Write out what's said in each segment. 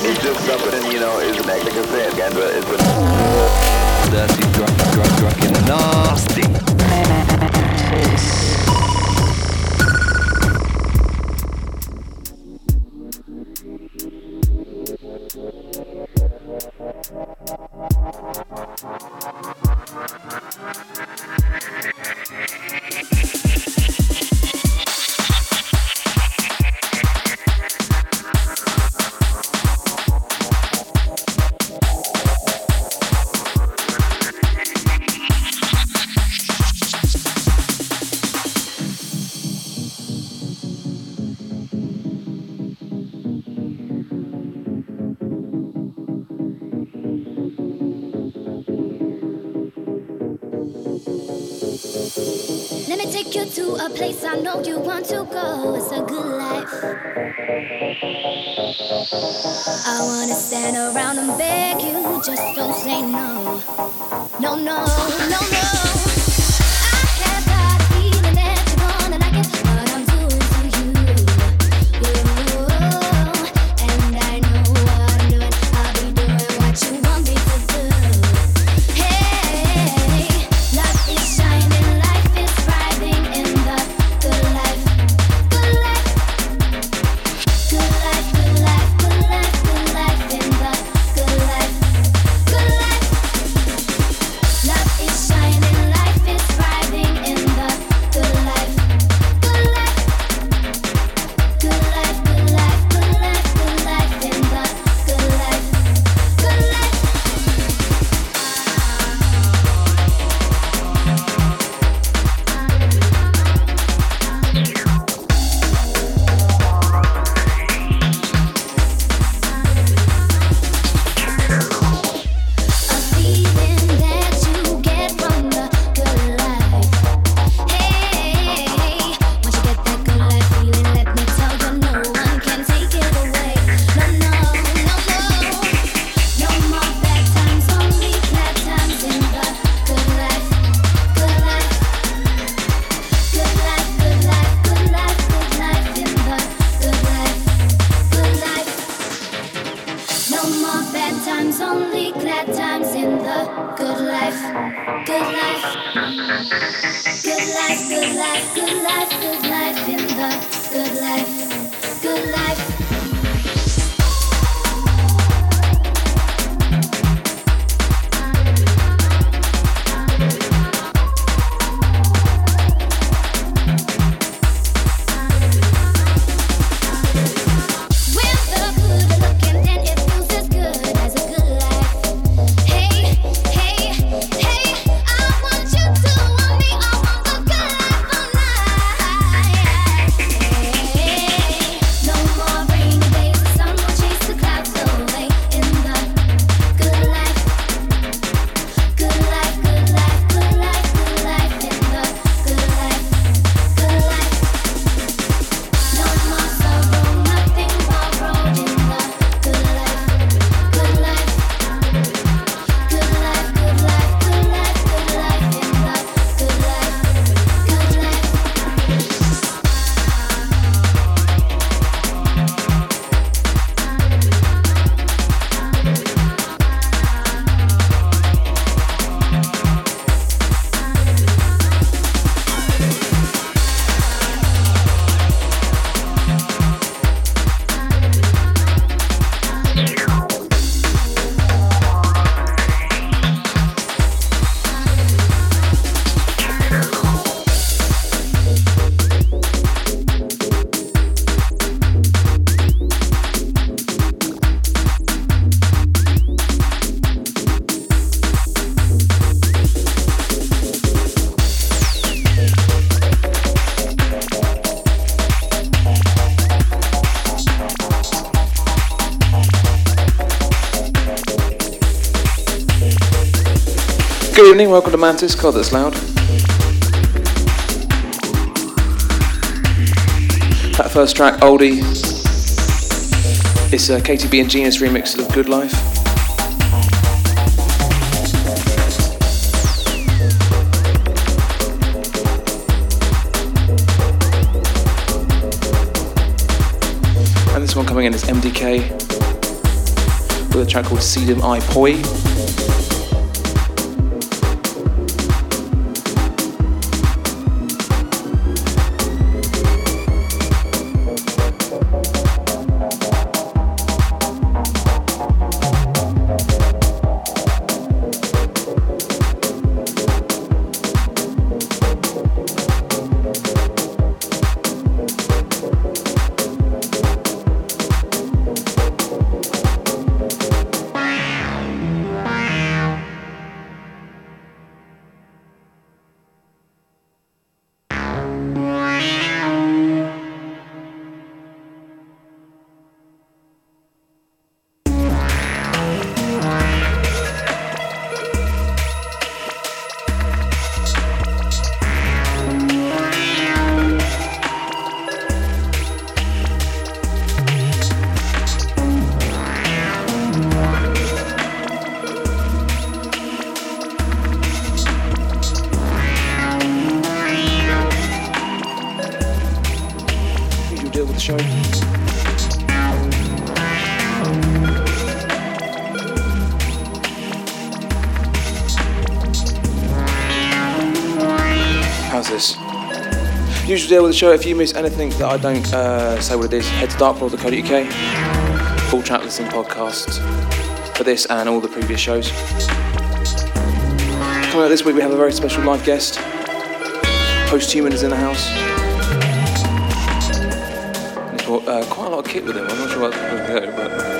It's just something, you know, it's an act, like I it's a dirty, drunk, drunk, drunk, and nasty. evening. Welcome to Mantis. God, that's loud. That first track, Oldie, is a KTB and Genius remix of Good Life. And this one coming in is MDK with a track called Sedum I Poi. Show. If you miss anything that I don't uh, say what it is, head to darklord.co.uk. Full track listing podcast for this and all the previous shows. Coming up this week, we have a very special live guest. Post Posthuman is in the house. He's brought uh, quite a lot of kit with him. I'm not sure going to go, but.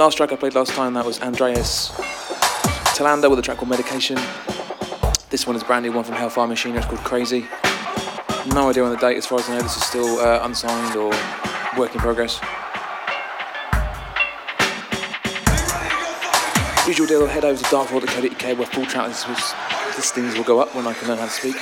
Last track I played last time, that was Andreas Tilliander with a track called Medication. This one is a brand new one from Hellfire Machine, it's called Crazy. No idea on the date, as far as I know, this is still uh, unsigned or work in progress. Usual deal, head over to darkworld.co.uk where full track listings will go up when I can learn how to speak.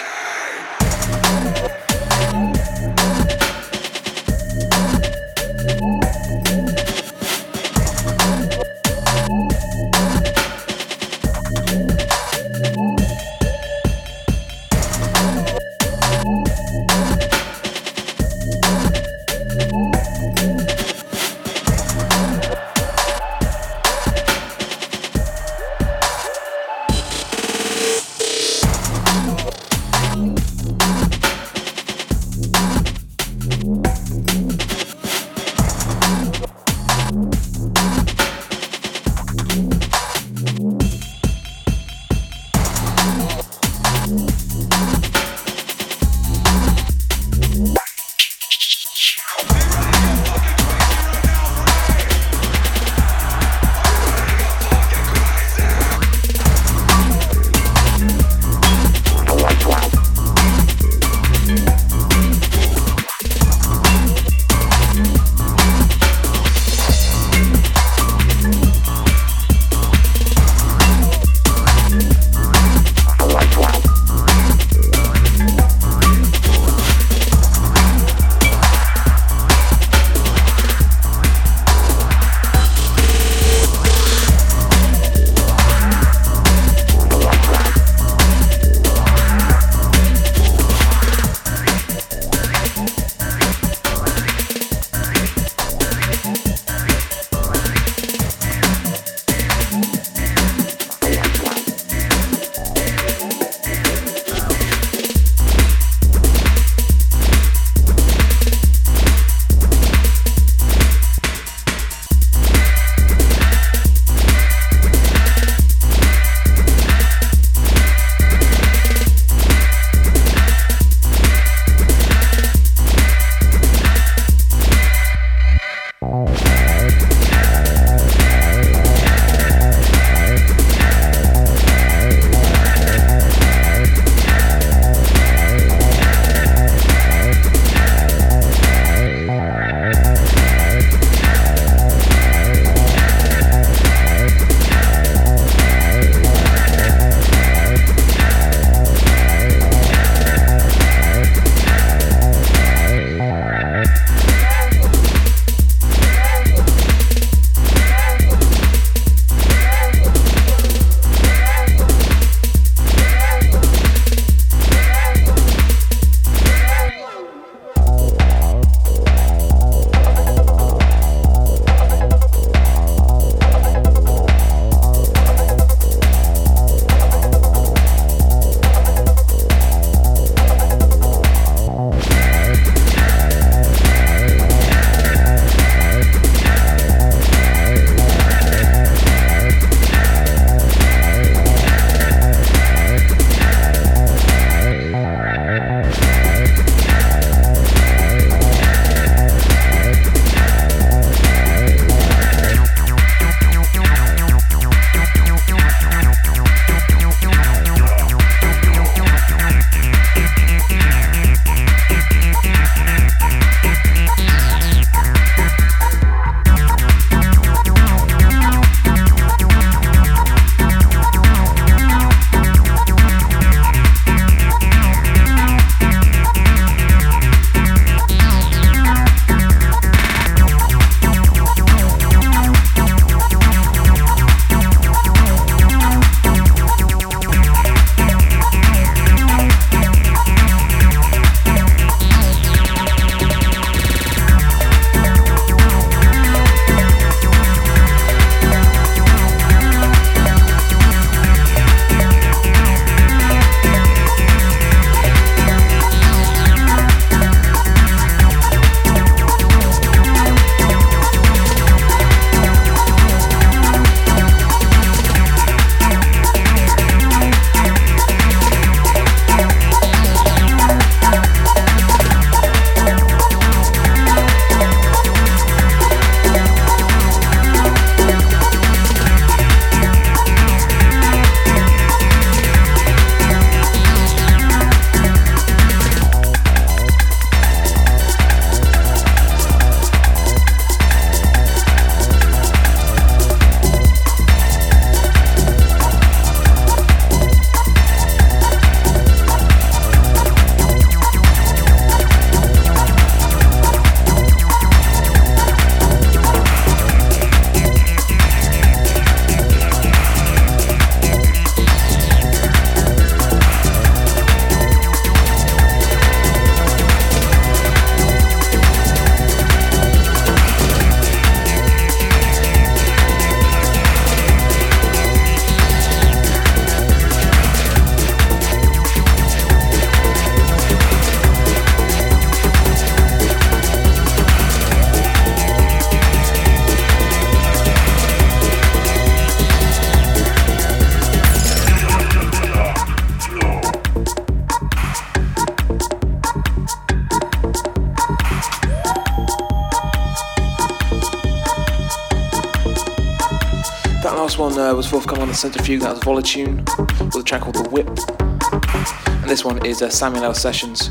On the Centrifuge, that was Volitune, with a track called The Whip. And this one is uh, Samuel L. Sessions,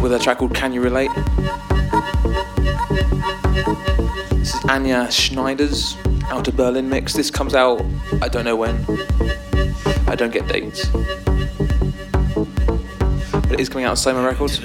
with a track called Can You Relate? This is Anja Schneider's Out of Berlin mix. This comes out, I don't know when. I don't get dates. But it is coming out on Soma Records.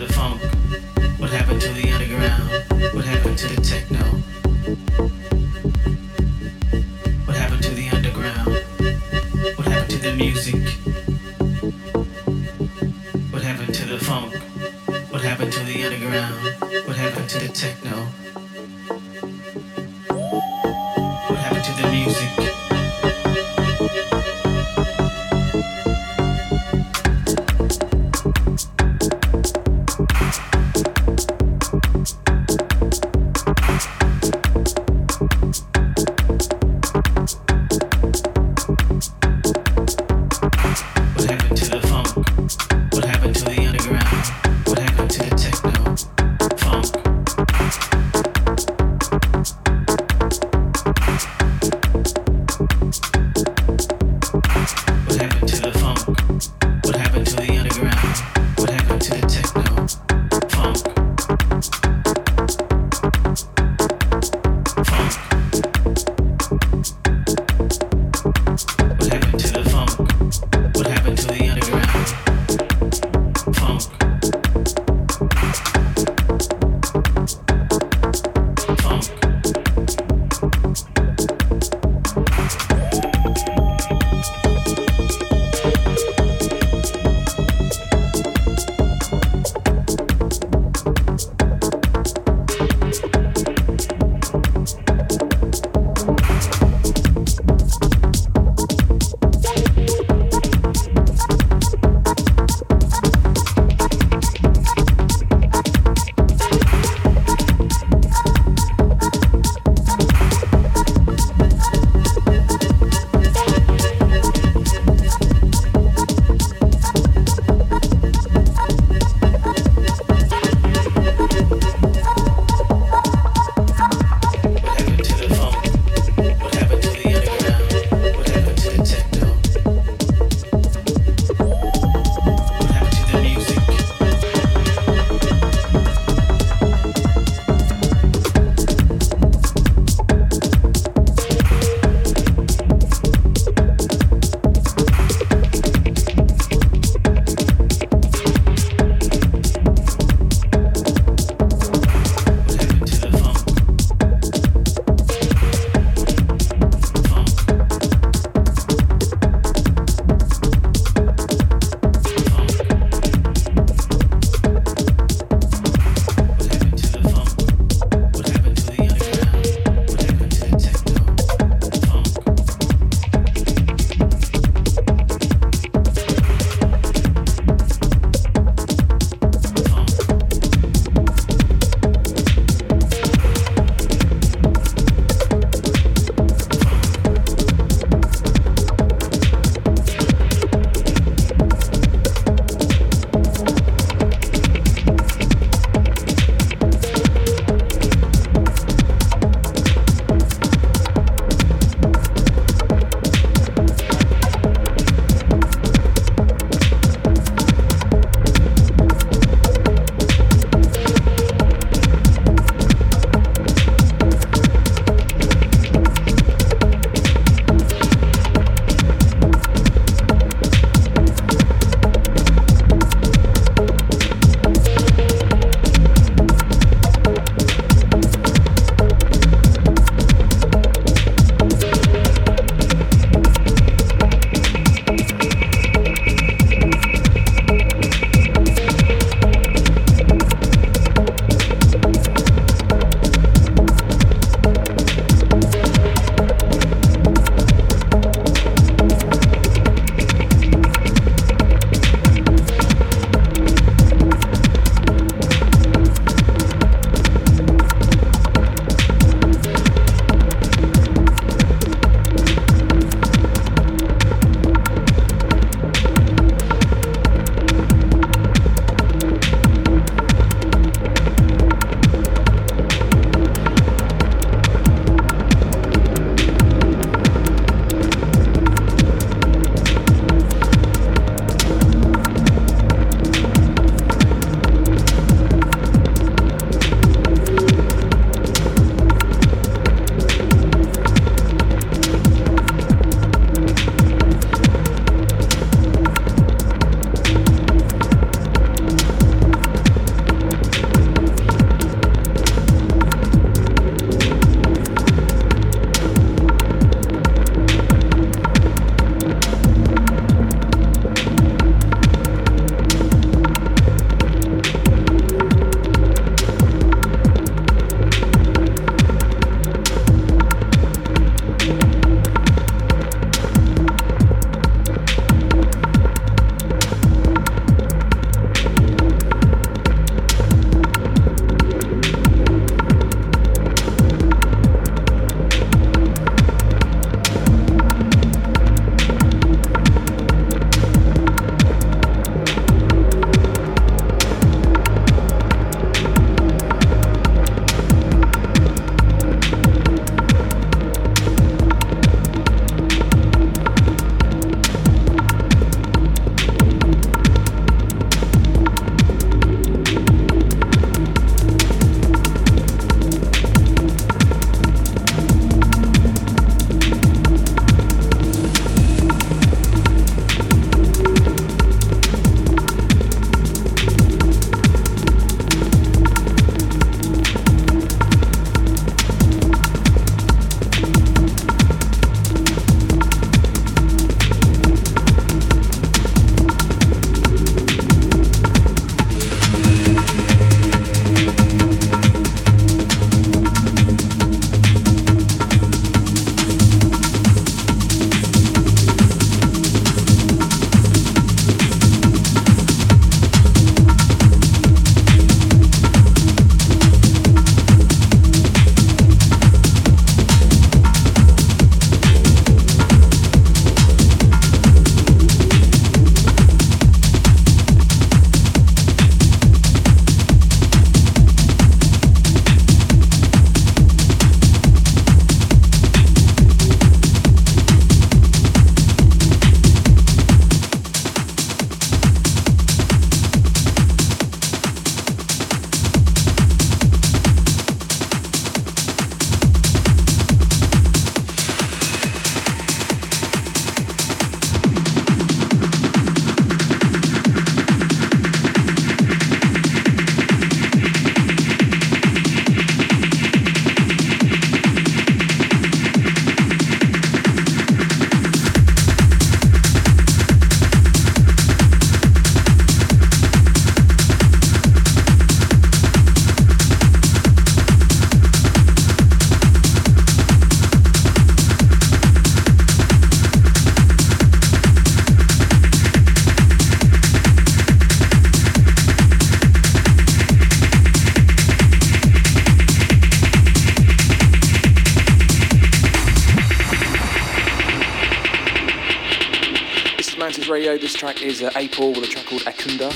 With a track called Akunda.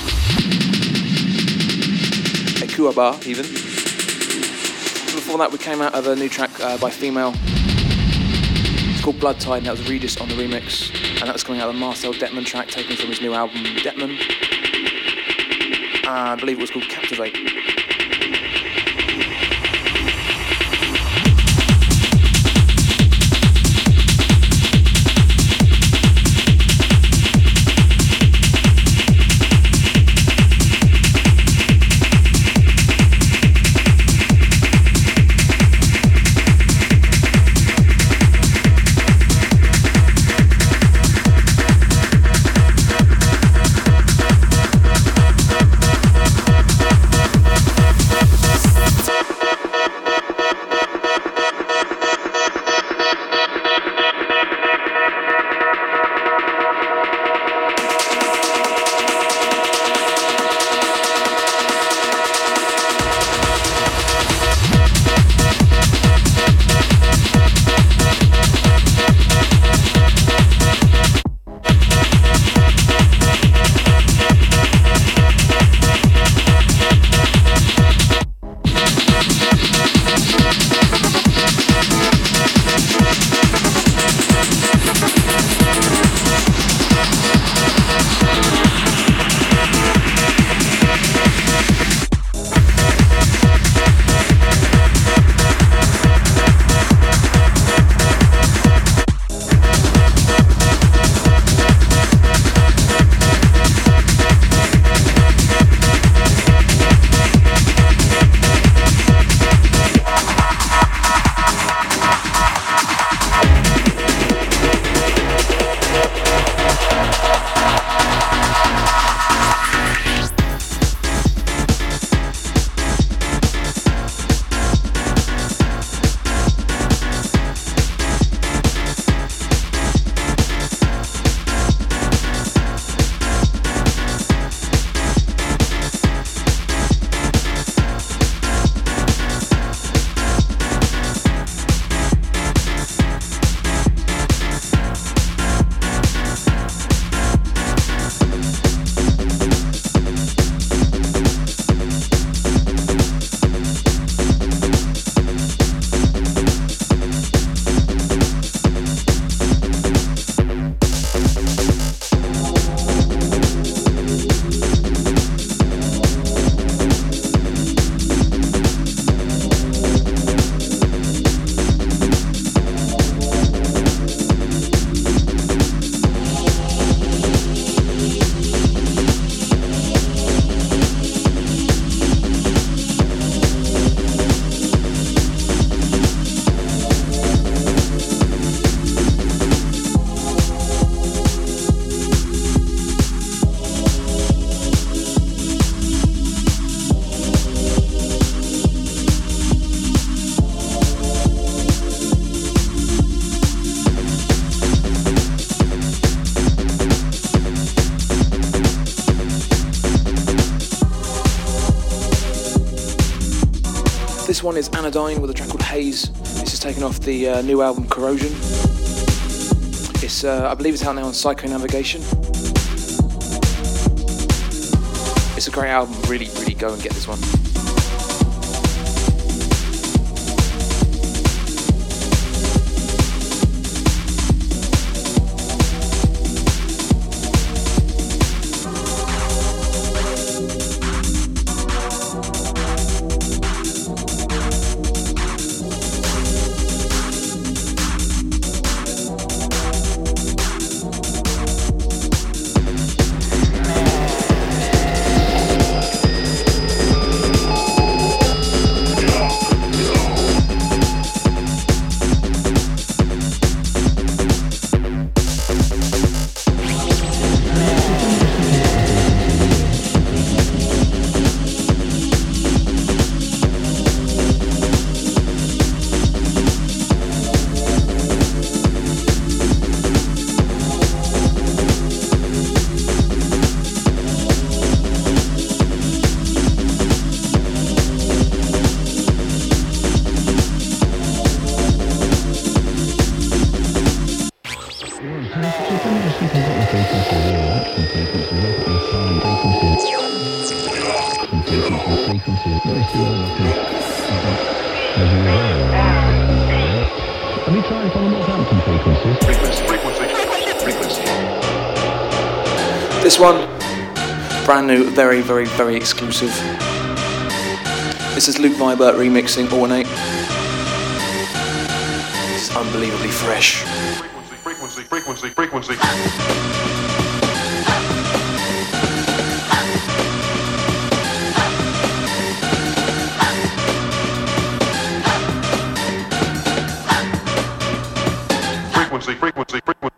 Ekuaba, even. Before that, we came out of a new track uh, by Female. It's called Blood Tide, and that was Regis on the remix. And that was coming out of a Marcel Dettmann track taken from his new album, Dettmann. Uh, I believe it was called Captivate. This one is Anodyne with a track called Haze. This is taken off the uh, new album Corrosion. It's, uh, I believe it's out now on Psychonavigation. It's a great album. Really, really go and get this one. This one, brand new, very, very, very exclusive. This is Luke Vibert remixing Ornate. This is unbelievably fresh. Frequency, frequency, frequency, frequency. Frequency, frequency, frequency, frequency.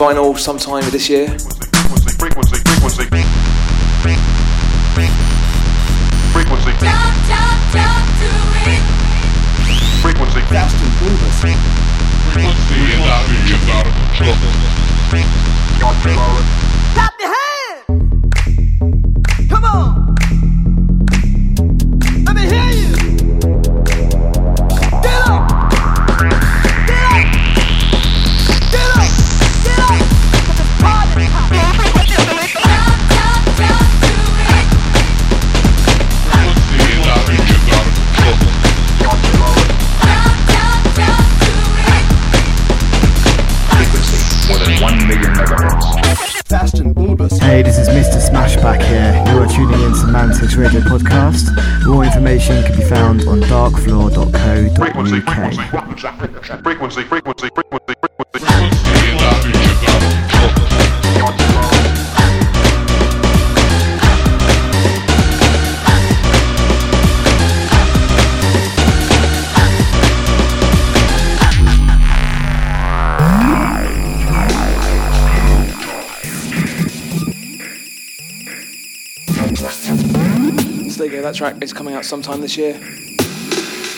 Vinyl sometime this year. Frequency. Frequency, frequency, frequency, that track is coming out sometime this year.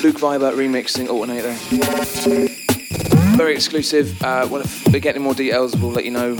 Luke Vibert remixing Alternate there. Very exclusive. Uh, well, if we get any more details, we'll let you know.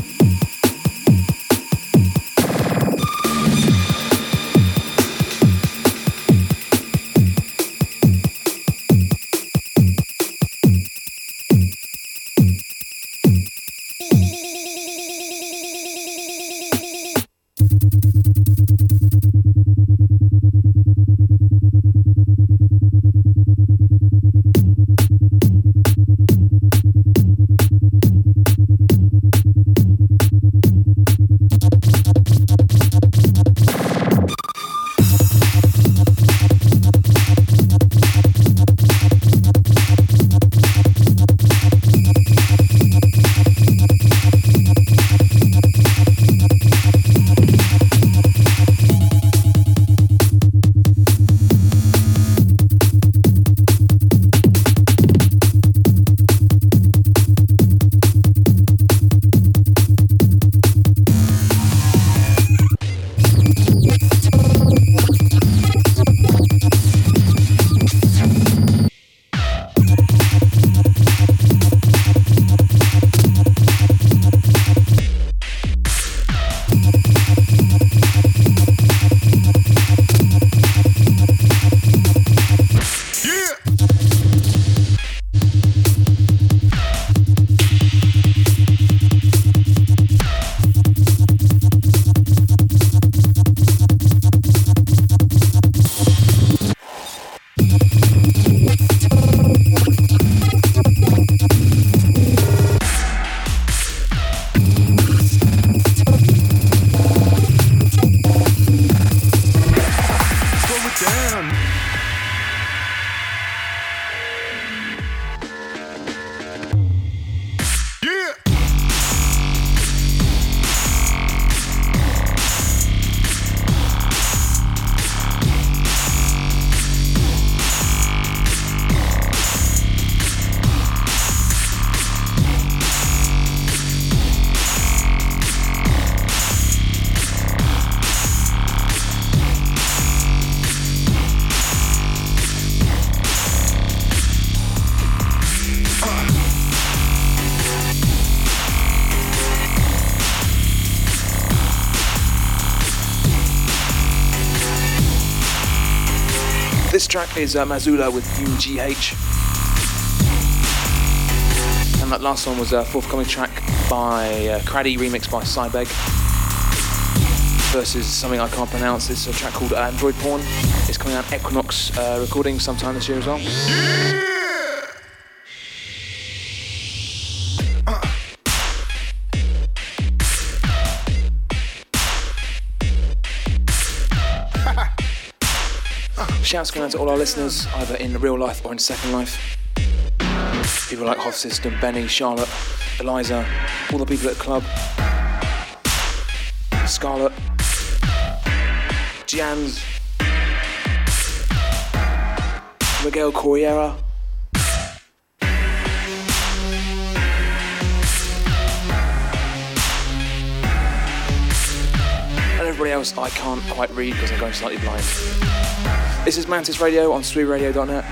Track is uh, Mazula with UGH. And that last one was a forthcoming track by uh, Craddy, remixed by Cybeg. Versus something I can't pronounce. It's a track called Android Porn. It's coming out Equinox uh, recording sometime this year as well. Shouts going out to all our listeners, either in real life or in second life. People like Hot System, Benny, Charlotte, Eliza, all the people at the club, Scarlett, Jans, Miguel Corriera. And everybody else I can't quite read because I'm going slightly blind. This is Mantis Radio on SweeRadio.net.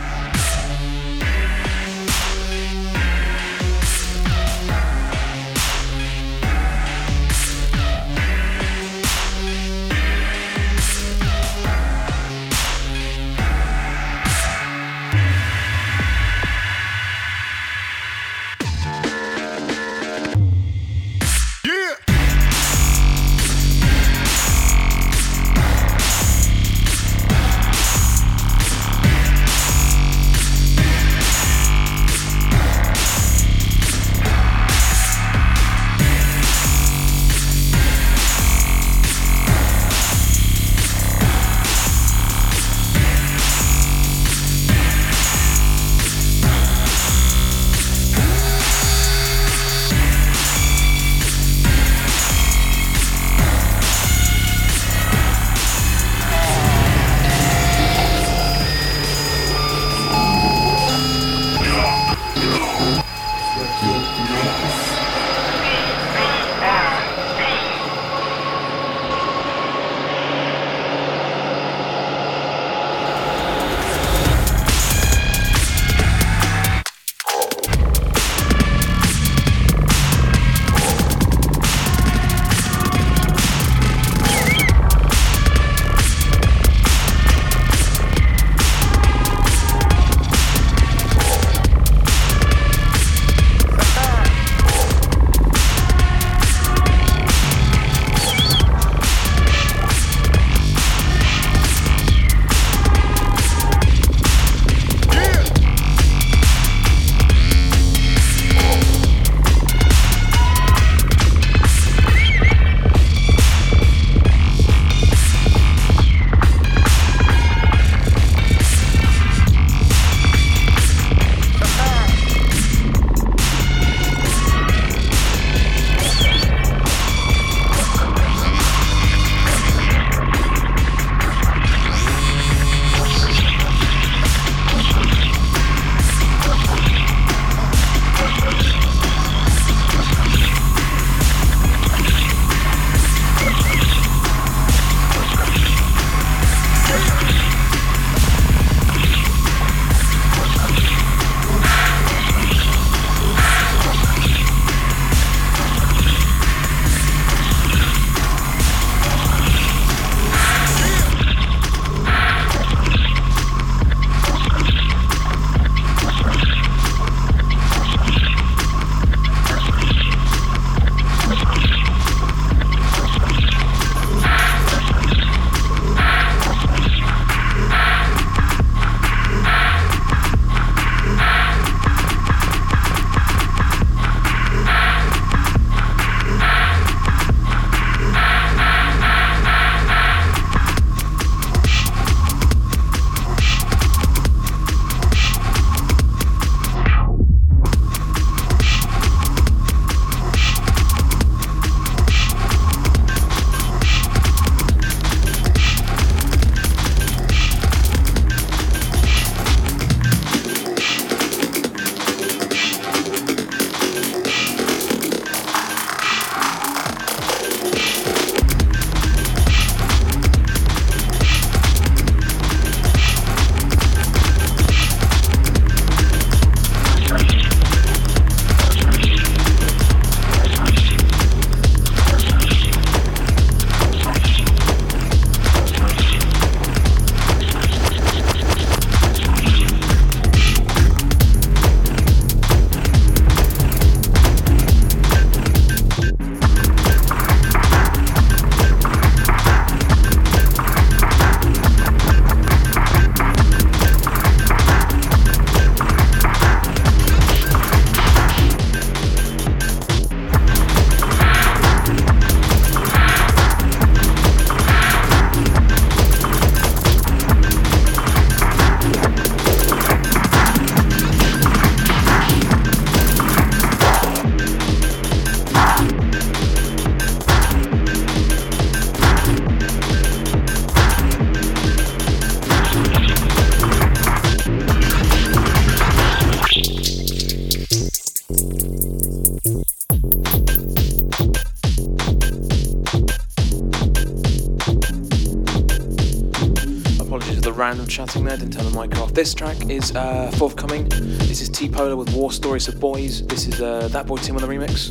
there, didn't turn the mic off. This track is uh, forthcoming. This is T Polar with War Stories of Boys. This is uh, That Boy Tim on the remix.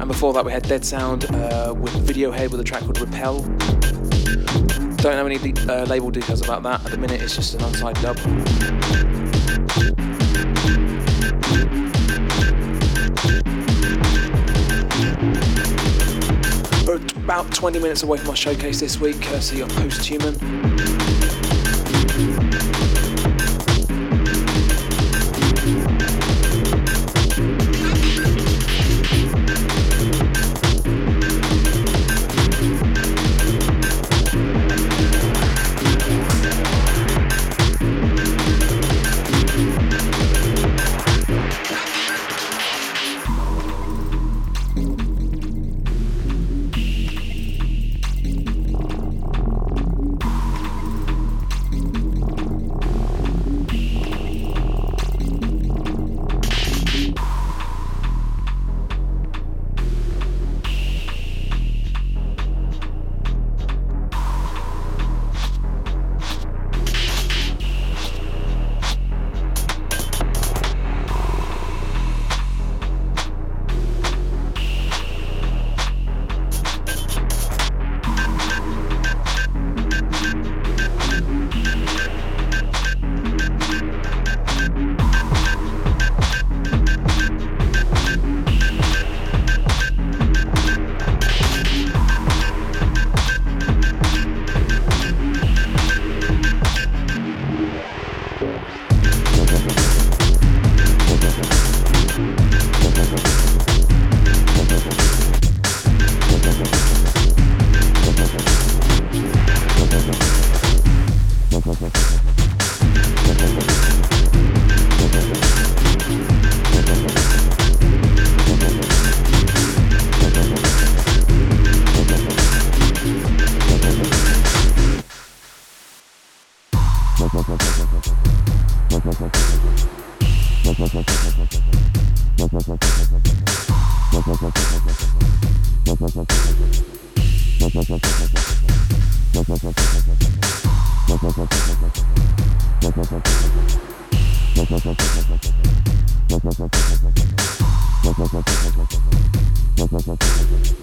And before that, we had Dead Sound uh, with Videohead with a track called Repel. Don't have any uh, label details about that. At the minute, it's just an unsigned dub. We're about 20 minutes away from our showcase this week, courtesy of Posthuman. Thank you.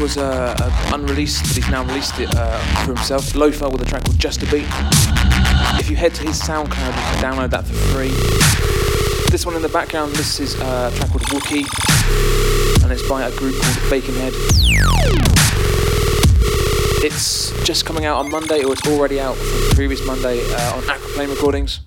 Was uh, uh, unreleased, but he's now released it uh, for himself. Lofa with a track called Just a Beat. If you head to his SoundCloud, you can download that for free. This one in the background, this is uh, a track called Wookie, and it's by a group called Baconhead. It's just coming out on Monday, or it's already out from the previous Monday uh, on Aquaplane Recordings.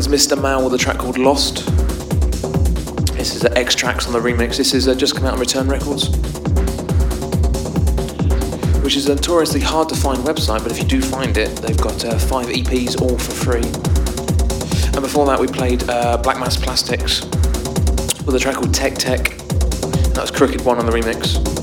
Is Mr. Mal with a track called Lost. This is the X tracks on the remix. This is uh, just come out on Return Records, which is a notoriously hard to find website. But if you do find it, they've got uh, five EPs all for free. And before that, we played uh, Black Mass Plastics with a track called Tech Tech. That was Crooked One on the remix.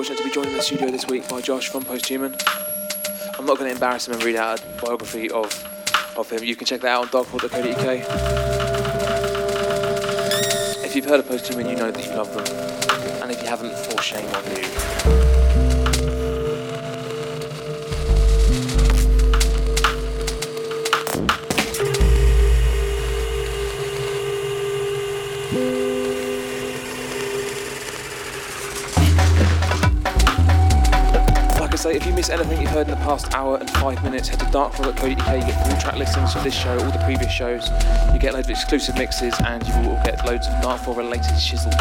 Fortunate to be joined in the studio this week by Josh from Posthuman. I'm not going to embarrass him and read out a biography of, of him. You can check that out on darkfall.co.uk. If you've heard of Posthuman, you know that you love them. And if you haven't, for shame on you. Miss anything you've heard in the past hour and five minutes, head to darkfall.co.uk. You get full track listings for this show, all the previous shows. You get loads of exclusive mixes, and you will get loads of Darkfall related shizzles.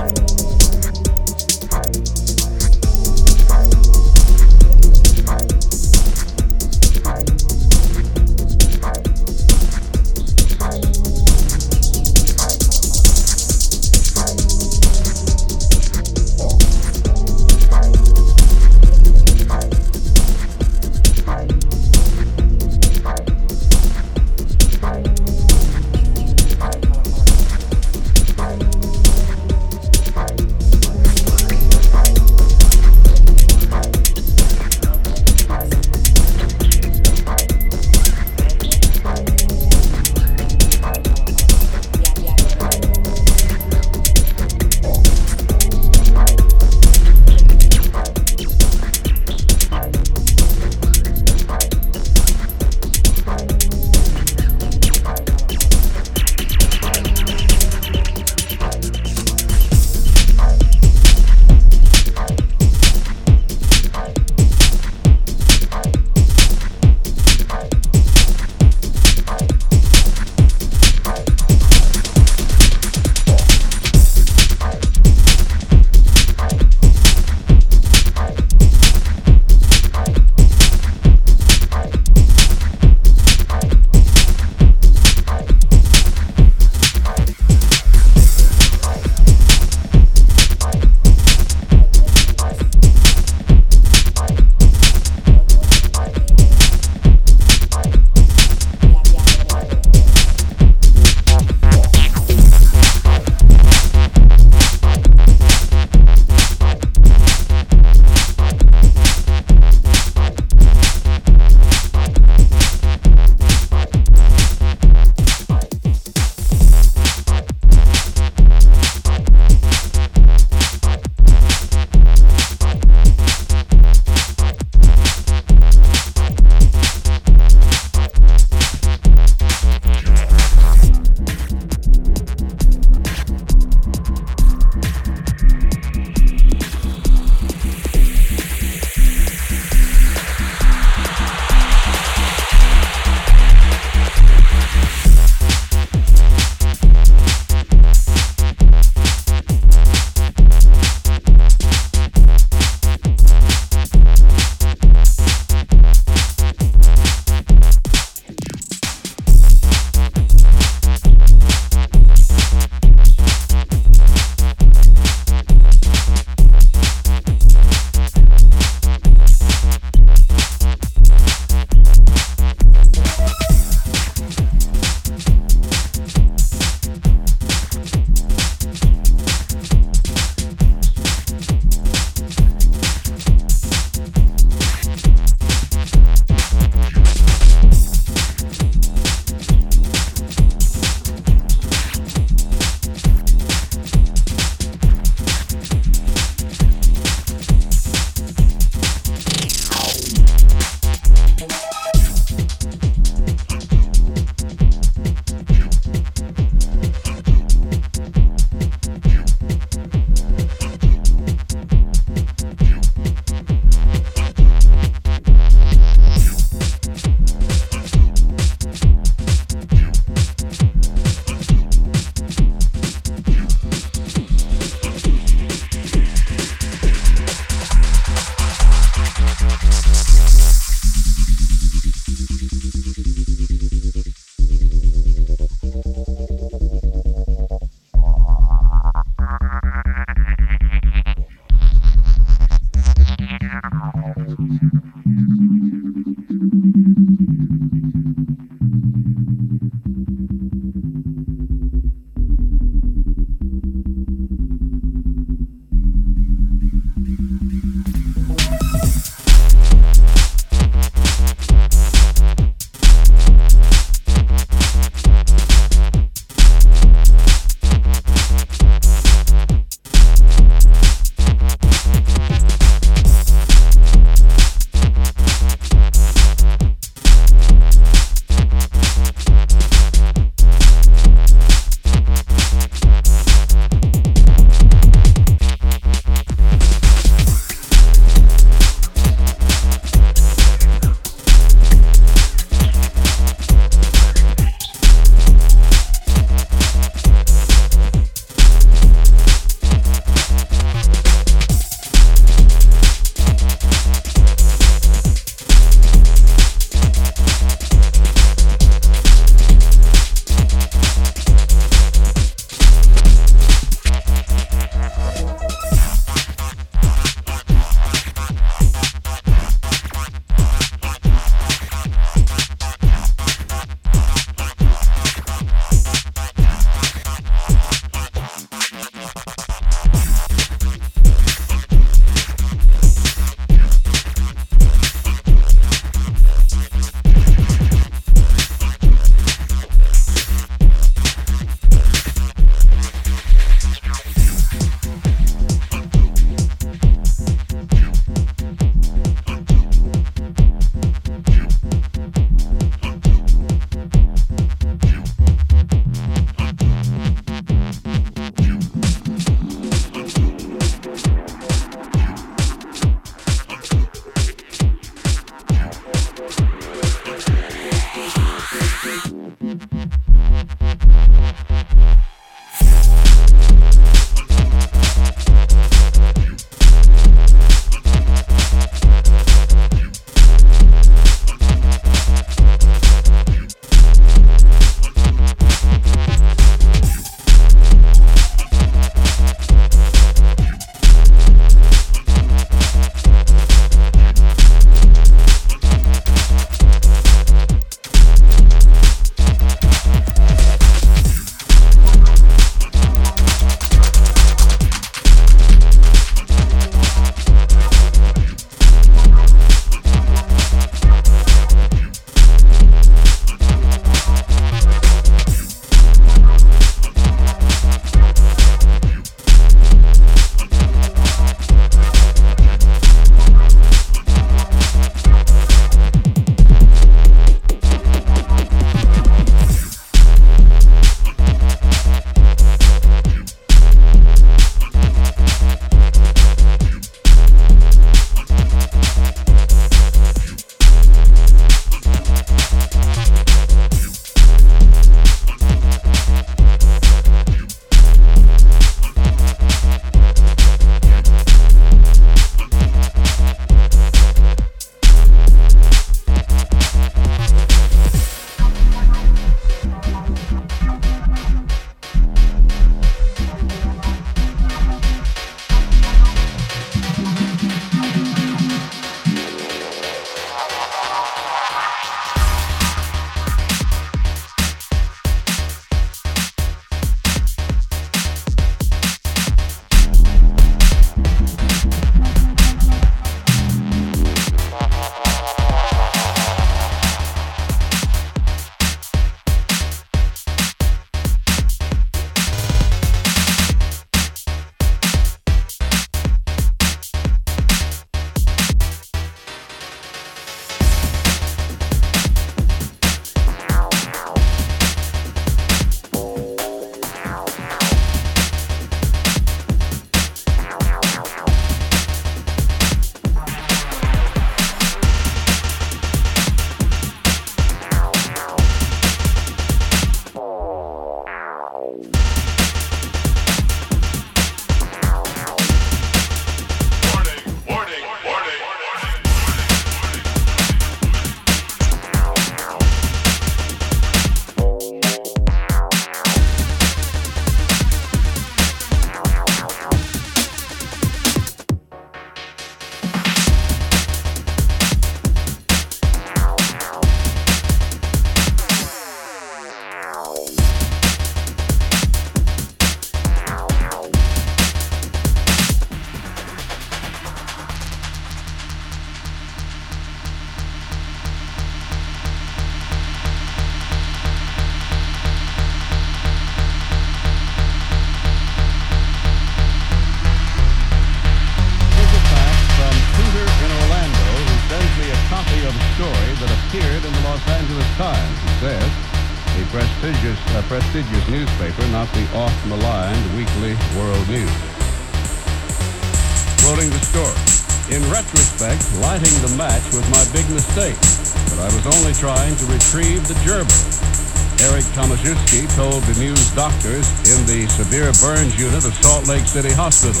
Lake City Hospital.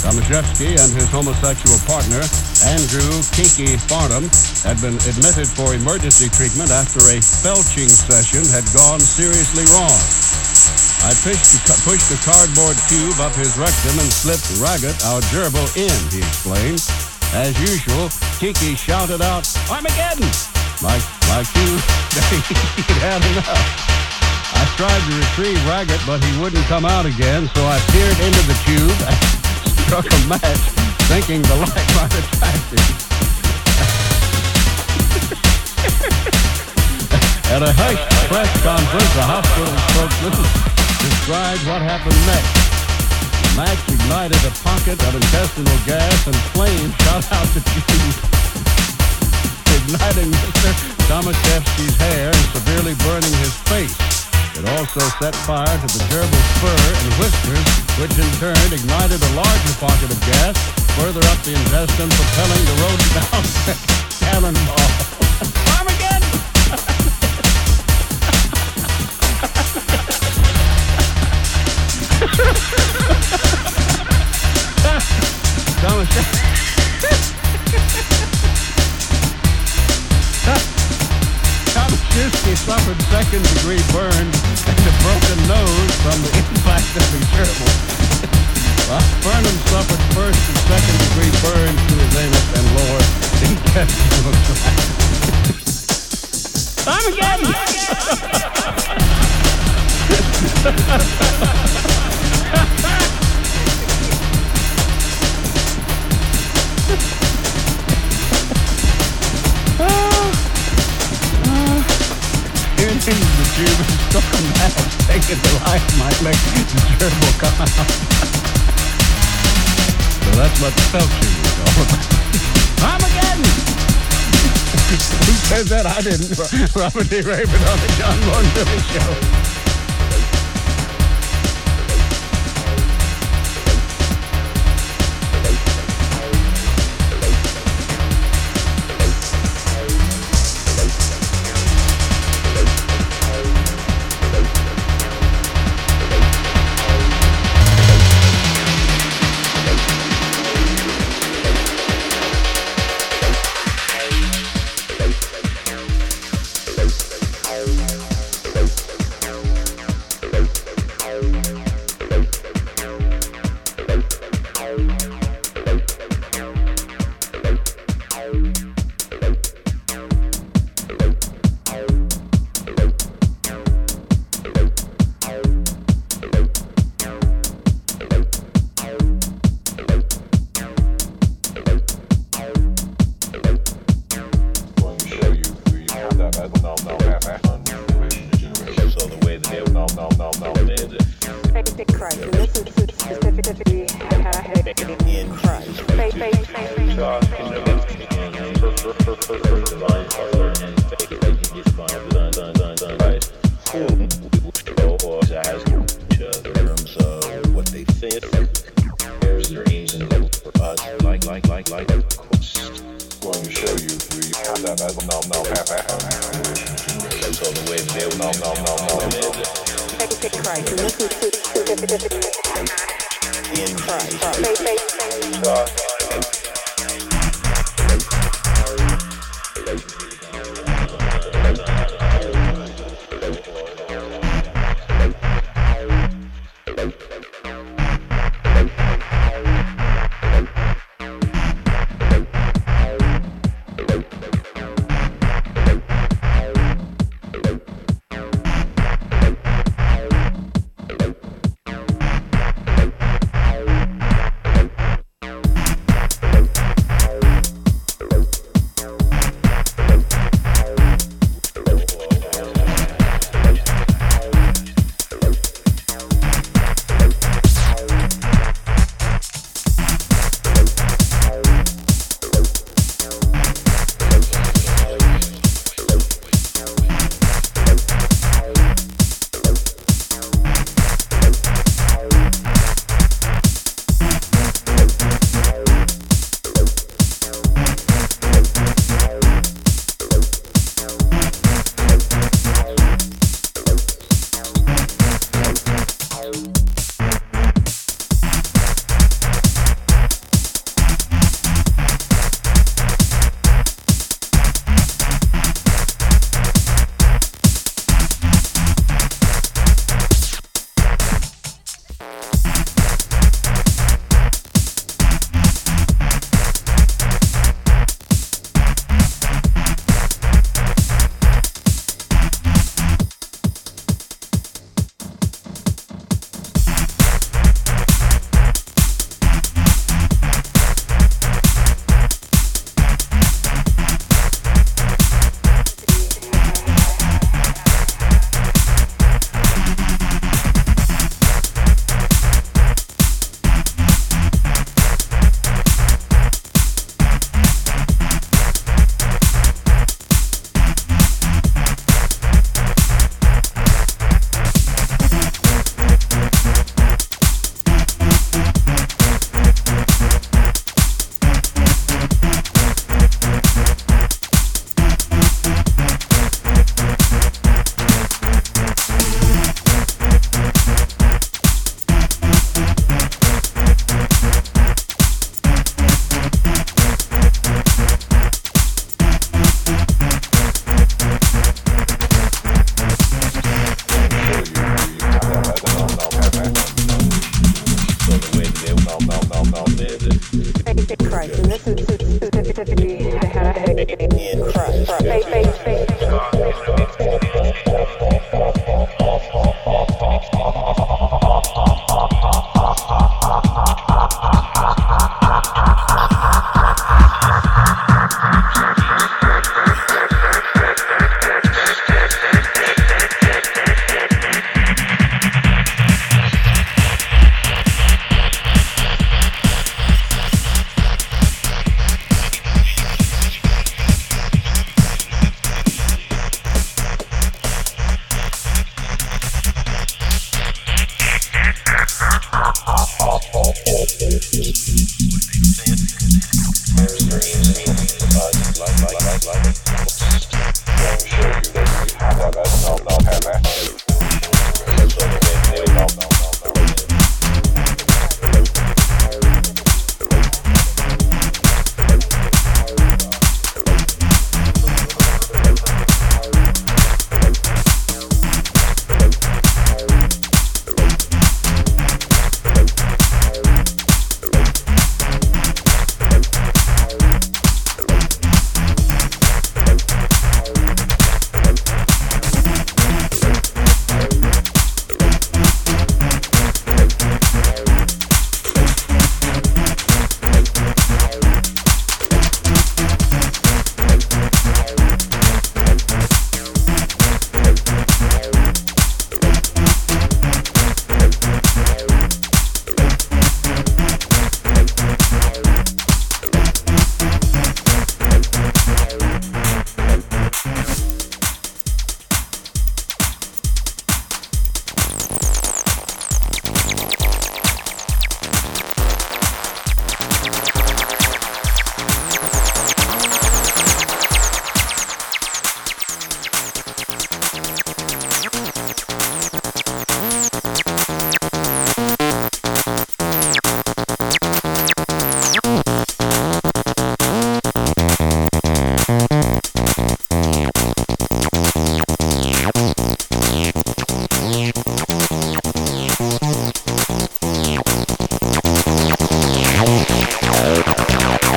Tomaszewski and his homosexual partner, Andrew Kinky Farnham, had been admitted for emergency treatment after a felching session had gone seriously wrong. I pushed the, pushed the cardboard tube up his rectum and slipped Raggett, our gerbil, in, he explained. As usual, Kiki shouted out, Armageddon! Like, like you, he'd had enough. Tried to retrieve Raggett, but he wouldn't come out again, so I peered into the tube and struck a match, thinking the light might attract him. At a hushed press conference, the hospital spokesman described what happened next. The match ignited a pocket of intestinal gas and flames shot out the tube, igniting Mr. Tomaszewski's hair and severely burning his face. It also set fire to the gerbil's fur and whiskers, which in turn ignited a larger pocket of gas further up the intestine, propelling the road down cannonball. Armageddon! Thomas. Tomaszewski suffered second degree burns and a broken nose from the impact of the gerbil. While Burnham suffered first and second degree burns to his anus and lower intestinal tract. Here's stuck on that. Taking the life might make the gerbil come out. So that's what the filtering is all about. Armageddon! Who said that? I didn't. Robert D. Raven on the John Bon Billy Show.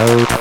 Bye.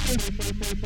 Thank you.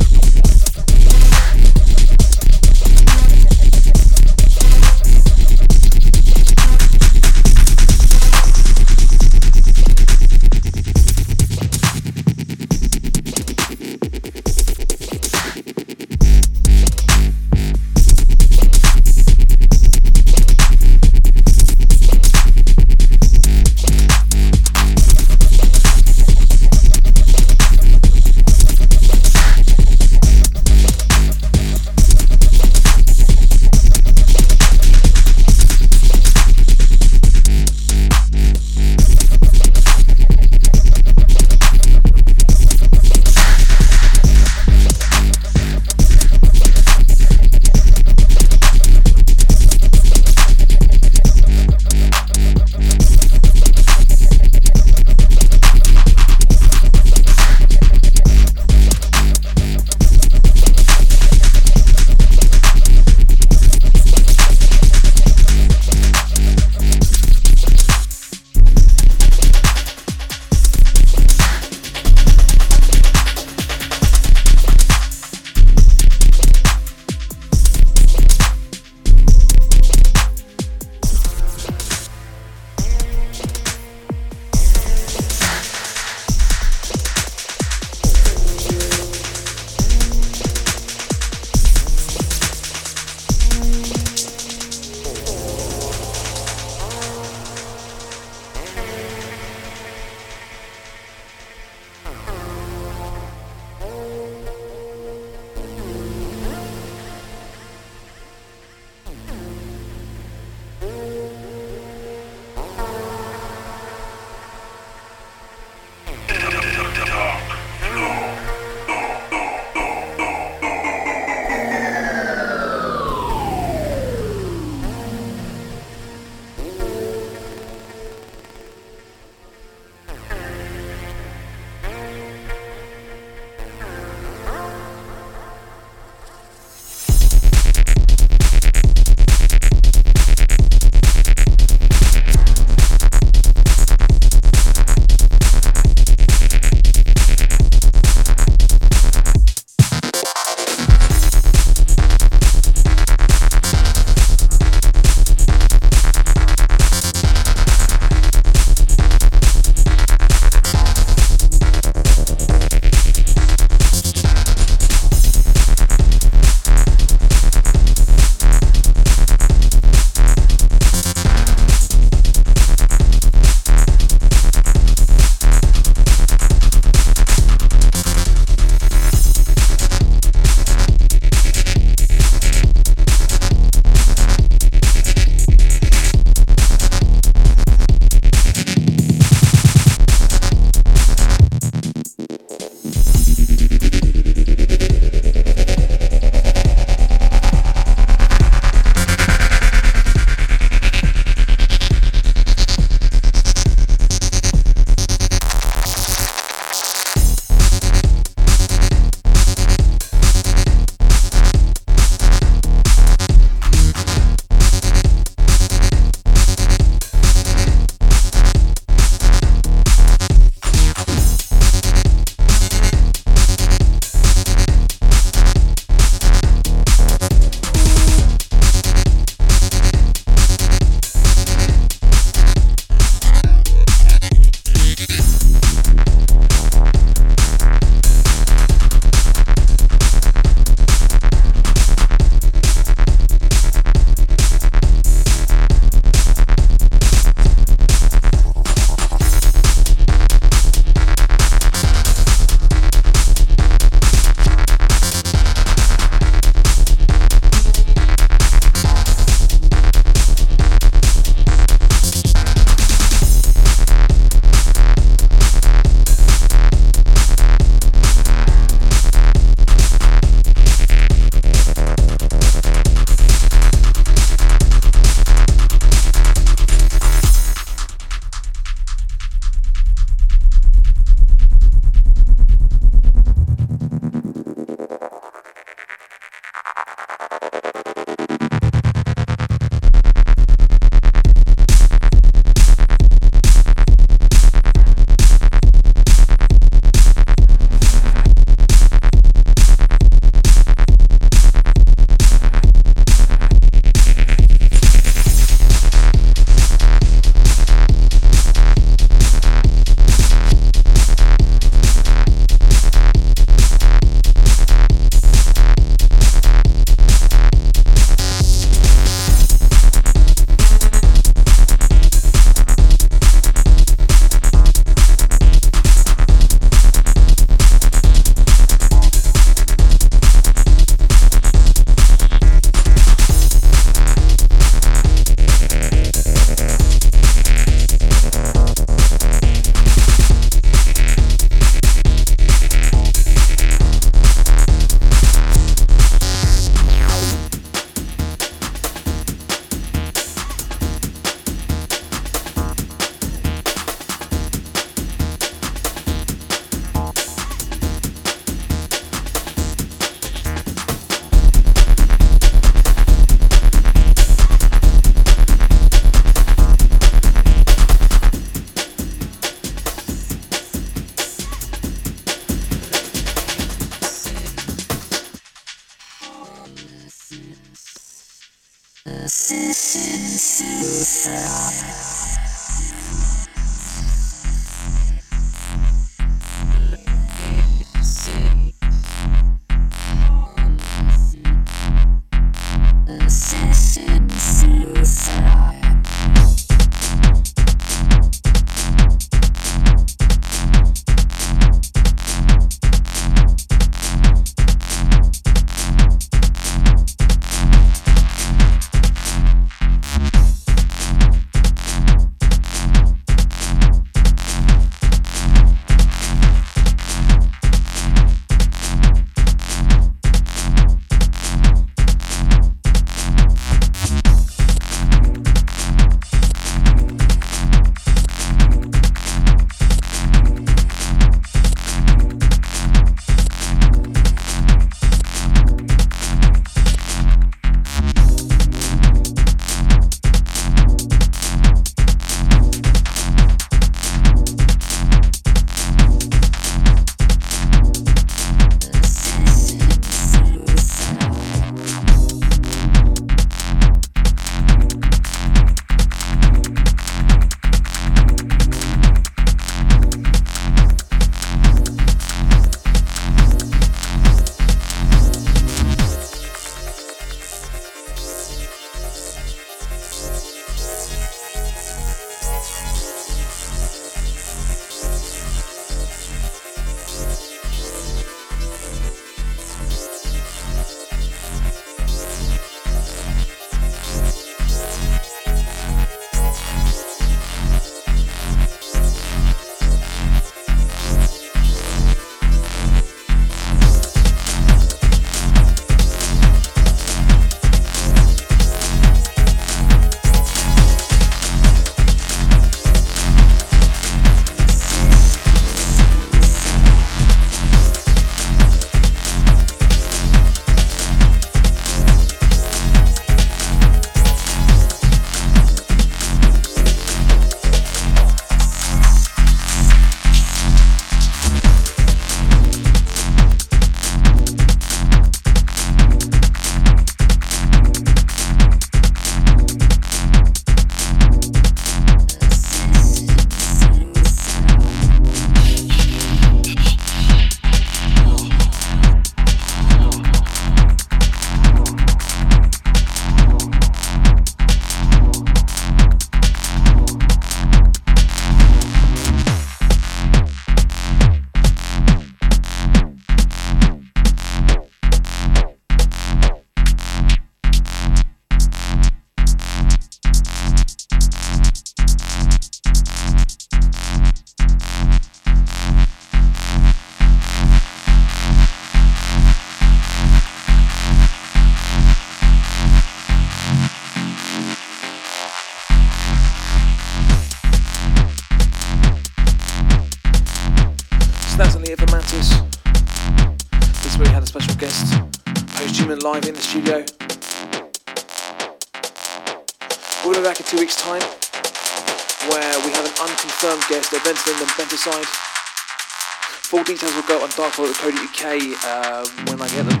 darkfall.co.uk uh, when I get them.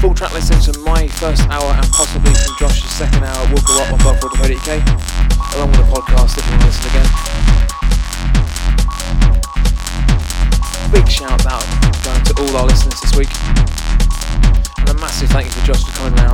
Full track listings from my first hour and possibly from Josh's second hour will go up on darkfall.co.uk along with the podcast if you want to listen again. big shout out going to all our listeners this week. And a massive thank you for Josh for coming around